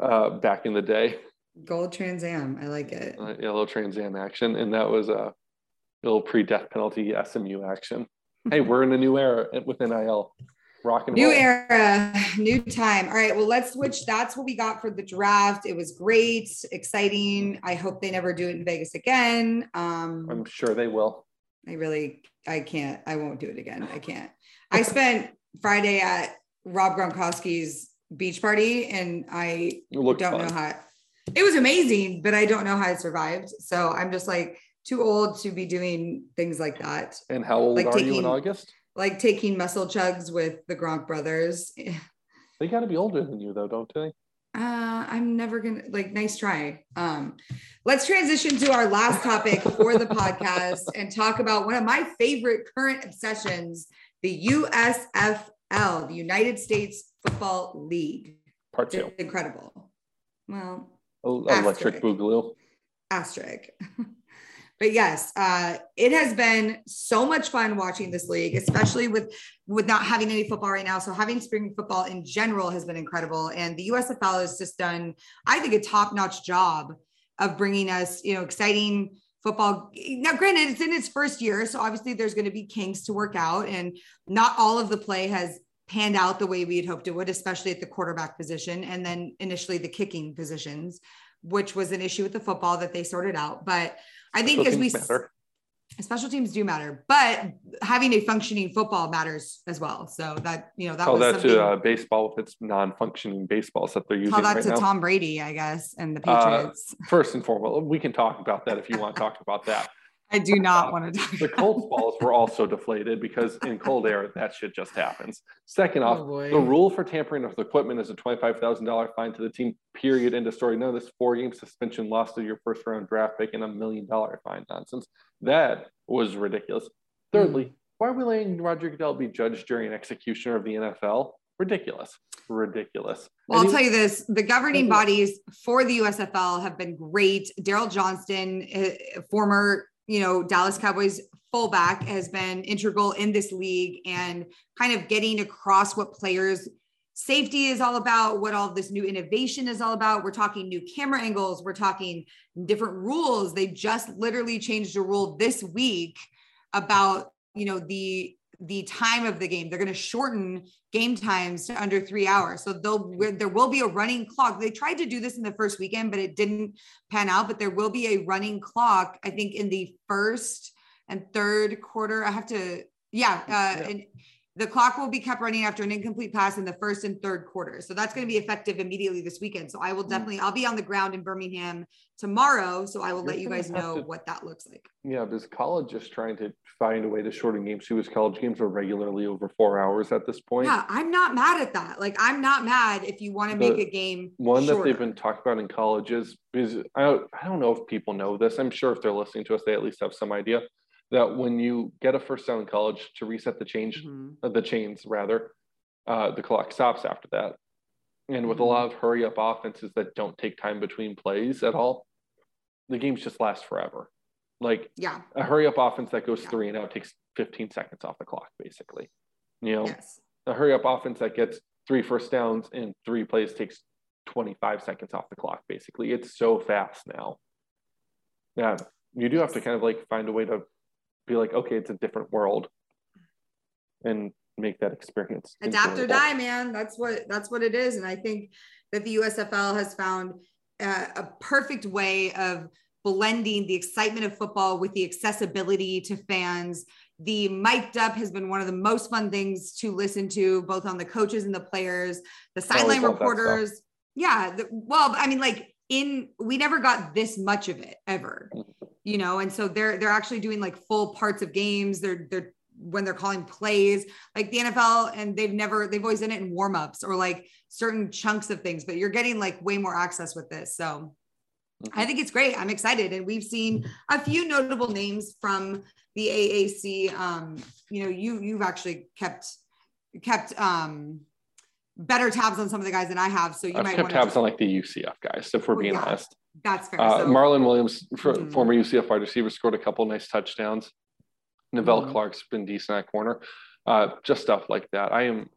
uh, back in the day. Gold Trans Am. I like it. uh, yellow Trans Am action, and that was a little pre-death penalty SMU action. Hey, we're in a new era with NIL. Rock and New roll. era, new time. All right, well, let's switch. That's what we got for the draft. It was great, exciting. I hope they never do it in Vegas again. Um, I'm sure they will. I really, I can't, I won't do it again. I can't. I spent Friday at Rob Gronkowski's beach party, and I don't fun. know how. It was amazing, but I don't know how I survived. So I'm just like too old to be doing things like that, And how old Like are you in August? Like taking muscle chugs with the Gronk brothers. [laughs] They got to be older than you, though, don't they? Uh, I'm never gonna like nice try. Um, let's transition to our last topic for the podcast and talk about one of my favorite current obsessions, the USFL, the United States Football League. Part two. It's incredible. Well, El- Electric Asterisk. Boogaloo. asterisk. [laughs] but yes, uh, it has been so much fun watching this league, especially with with not having any football right now. So having spring football in general has been incredible, and the USFL has just done, I think, a top notch job of bringing us, you know, exciting football. Now, granted, it's in its first year, so obviously there's going to be kinks to work out, and not all of the play has panned out the way we had hoped it would, especially at the quarterback position, and then initially the kicking positions which was an issue with the football that they sorted out. But I think as we matter. special teams do matter, but having a functioning football matters as well. So that you know that Tell was that something. to uh, baseball with its non-functioning baseballs that they're using tell that right to now. Tom Brady, I guess, and the Uh, Patriots. [laughs] First and foremost, we can talk about that if you want to talk about that. I do not want to talk. The Colts balls were also deflated because in cold air that shit just happens. Second off, Oh, the rule for tampering with equipment is a twenty-five thousand dollar fine to the team. Period. End of story. None of this four-game suspension, loss of your first-round draft pick, and a million-dollar fine nonsense. That was ridiculous. Thirdly, Mm. why are we letting Roger Goodell be judged during and executioner of the NFL? Ridiculous. Ridiculous. Well, I'll he- tell you this: the governing bodies for the USFL have been great. Daryl Johnston, uh, former, you know, Dallas Cowboys fullback, has been integral in this league and kind of getting across what players safety is all about, what all this new innovation is all about. We're talking new camera angles, we're talking different rules. They just literally changed a rule this week about, you know, the the time of the game. They're going to shorten game times to under three hours. So they'll there will be a running clock. They tried to do this in the first weekend, but it didn't pan out. But there will be a running clock. I think in the first and third quarter. I have to, yeah, uh, Yeah. and the clock will be kept running after an incomplete pass in the first and third quarter. So that's going to be effective immediately this weekend. So I will mm. definitely, I'll be on the ground in Birmingham tomorrow. So I will You're let you guys know to- what that looks like. Yeah, because college is trying to find a way to shorten games too, as college games are regularly over four hours at this point. Yeah, I'm not mad at that. Like, I'm not mad if you want to The make a game One that they've been talking about in colleges is I don't, I don't know if people know this. I'm sure if they're listening to us, they at least have some idea that when you get a first down in college to reset the change, Mhm. uh, the chains rather, uh, the clock stops after that. And with a Mhm. lot of hurry up offenses that don't take time between plays at all, the games just last forever. Like Yeah. a hurry up offense that goes Yeah. three and out takes 15 seconds off the clock, basically. You know, Yes. a hurry up offense that gets three first downs in three plays takes 25 seconds off the clock, basically. It's so fast now. Yeah, you do have to kind of like find a way to be like, okay, it's a different world and make that experience. adapt or die man. That's what that's what it is. And i think that the usfl has found uh, a perfect way of blending the excitement of football with the accessibility to fans. The mic'd up has been one of the most fun things to listen to both on the coaches and the players the sideline love that stuff. reporters. Yeah the, well i mean like in we never got this much of it ever you know and so they're they're actually doing like full parts of games. They're they're when they're calling plays like the NFL and they've never they've always done it in warm-ups or like certain chunks of things but you're getting like way more access with this. So I think it's great. I'm excited. And we've seen a few notable names from the AAC um you know you you've actually kept kept um better tabs on some of the guys than I have so you I've might kept tabs on like the UCF guys, if we're Oh, being yeah. honest. That's fair Uh, so, Marlon Williams, Mhm. former UCF wide receiver, scored a couple nice touchdowns. Nevelle Mhm. Clarke's been decent at corner. Uh, just stuff like that. I am,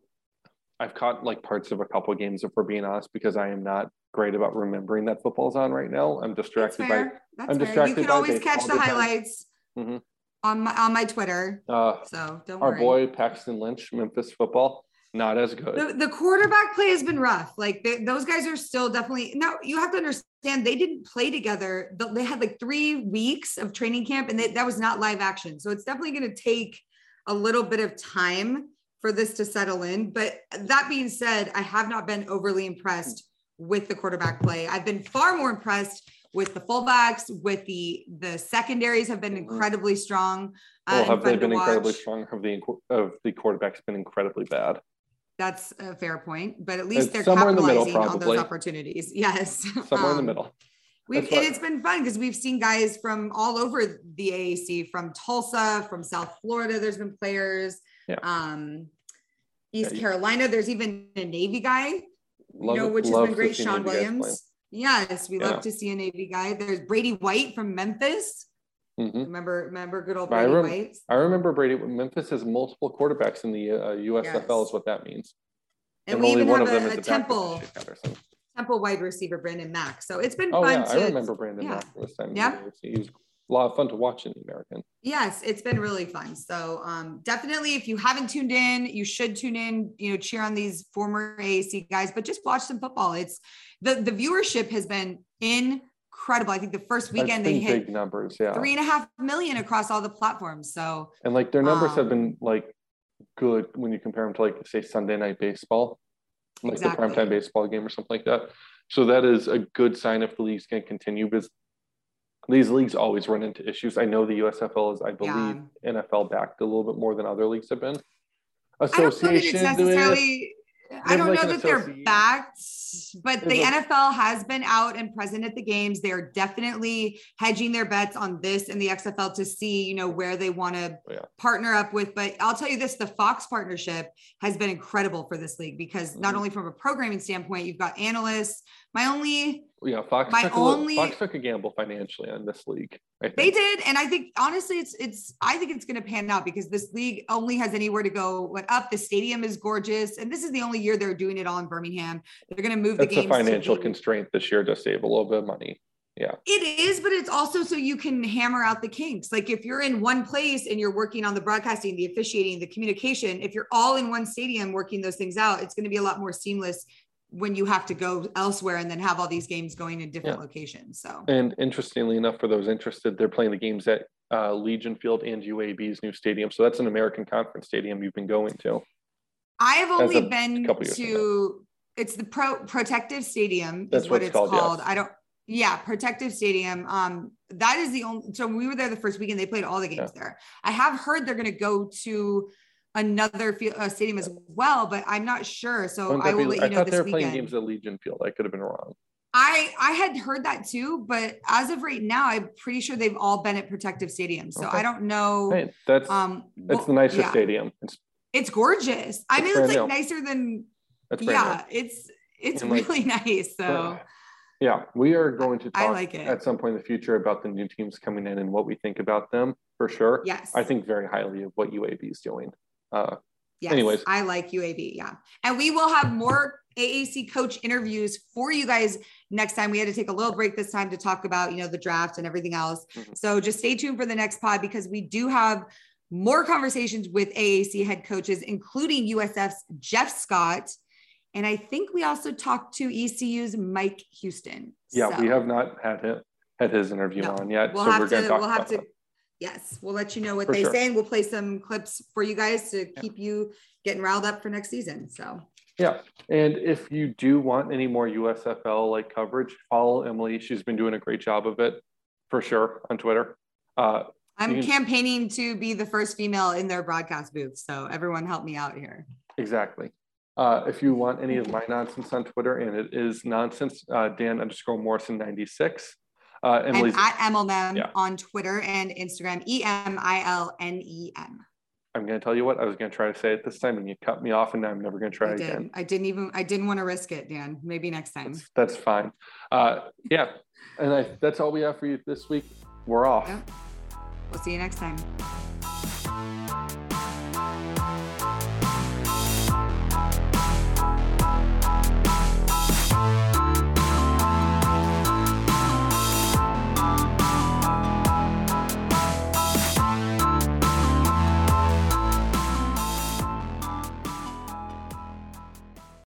I've caught like parts of a couple of games, if we're being honest, because I am not great about remembering that football's on right now. I'm distracted by. That's I'm fair. distracted you can always catch the the highlights Mhm. on my on my Twitter uh, so don't our worry boy Paxton Lynch, Memphis football, not as good. the, the quarterback play has been rough. Like they, those guys are still definitely now. You have to understand they didn't play together. Th- They had like three weeks of training camp, and they, that was not live action. So it's definitely going to take a little bit of time for this to settle in. But that being said, I have not been overly impressed with the quarterback play. I've been far more impressed with the fullbacks, with the the secondaries have been Mm-hmm. incredibly strong. uh, Well, have they been incredibly strong? Have the of the quarterbacks been incredibly bad? That's a fair point, but at least It's they're in the middle, capitalizing on those opportunities. Yes, [laughs] Somewhere in the Um, middle. We've, That's and it's been fun because we've seen guys from all over the AAC, from Tulsa, from South Florida. There's been players. Yeah. Um, East Yeah, Carolina. There's even a Navy guy, Love you know, which has been great. Sean Navy. Williams. Yes, we Yeah. love to see a Navy guy. There's Brady White from Memphis. Mhm. Remember, remember good old I Brady rem- White. I remember Brady. Memphis has multiple quarterbacks in the uh, USFL, Yes. is what that means. And, we only even one have of them a, is a Temple Temple wide receiver Brandon Mack. So it's been Oh fun yeah, to I remember Brandon yeah. Mack this time. Yeah. he was a lot of fun to watch in the American. Yes, it's been really fun. So um, definitely, if you haven't tuned in, you should tune in. You know, cheer on these former AAC guys, but just watch some football. It's the the viewership has been incredible. I think the first weekend they hit big numbers, yeah. three and a half million across all the platforms. So And like their numbers have Um, been like good when you compare them to like say Sunday night baseball, like Exactly. the primetime baseball game or something like that. So that is a good sign if the leagues can continue because these leagues always run into issues. I know the USFL is, I believe, NFL backed a little bit more than other leagues have been. I don't know that it's Association, necessarily. I don't like know that they're backed, but the a- NFL has been out and present at the games. They're definitely hedging their bets on this and the XFL to see, you know, where they want to Yeah. partner up with. But I'll tell you this: the Fox partnership has been incredible for this league because not Mhm. only from a programming standpoint, you've got analysts. My only yeah, Fox my took, a little- Fox took a gamble financially on this league. I They did, and I think honestly, it's it's. I think it's going to pan out because this league only has anywhere to go. Went up. The stadium is gorgeous, and this is the only year they're doing it all in Birmingham. They're going to move That's the a games. to financial be- constraint this year to save a little bit of money. Yeah. It is, but it's also so you can hammer out the kinks. Like if you're in one place and you're working on the broadcasting, the officiating, the communication, if you're all in one stadium working those things out, it's going to be a lot more seamless when you have to go elsewhere and then have all these games going in different Yeah. locations. So And interestingly enough, for those interested, they're playing the games at uh, Legion Field and UAB's new stadium. So that's an American Conference stadium you've been going to. I have only been to it's the pro protective stadium That's is what what it's called, called. yes. I don't yeah, protective stadium. Um, that is the only so we were there the first weekend, they played all the games there. I have heard they're gonna go to another field, uh, stadium as well, but I'm not sure. So I will be- let you I know thought this they were weekend. playing games at Legion Field. I could have been wrong. I I had heard that too, but as of right now, I'm pretty sure they've all been at protective stadiums. So Okay. I don't know. Hey, that's Um, it's the nicer yeah. stadium. It's It's gorgeous. I mean, it's like new. nicer than that's new. yeah. It's it's And, like, really [laughs] nice. So. But, yeah, we are going to talk like at some point in the future about the new teams coming in and what we think about them for sure. Yes. I think very highly of what UAB is doing. Uh, yes. anyways. I like UAB. Yeah. And we will have more AAC coach interviews for you guys next time. We had to take a little break this time to talk about, you know, the draft and everything else. Mhm. So just stay tuned for the next pod because we do have more conversations with AAC head coaches, including USF's Jeff Scott. And I think we also talked to ECU's Mike Houston. yeah, So- we have not had him, had his interview No, on yet, we'll so have we're going to we'll about have to that. Yes we'll let you know what For they sure. say and we'll play some clips for you guys to keep you getting riled up for next season so Yeah, and if you do want any more USFL like coverage, follow Emily. She's been doing a great job of it, for sure, on Twitter. Uh, i'm can- campaigning to be the first female in their broadcast booth so everyone help me out here exactly. Uh, if you want any of my nonsense on Twitter, and it is nonsense, uh, Dan underscore Morrison ninety six. Uh, i'm Emily's. at mlnem Yeah. on twitter and instagram E M I L N E M. I'm going to tell you what I was going to try to say it this time, and you cut me off, and I'm never going to try i it did again. i didn't even i didn't want to risk it dan maybe next time That's, that's fine. Uh, yeah, and I, that's all we have for you this week. We're off. Yep. we'll see you next time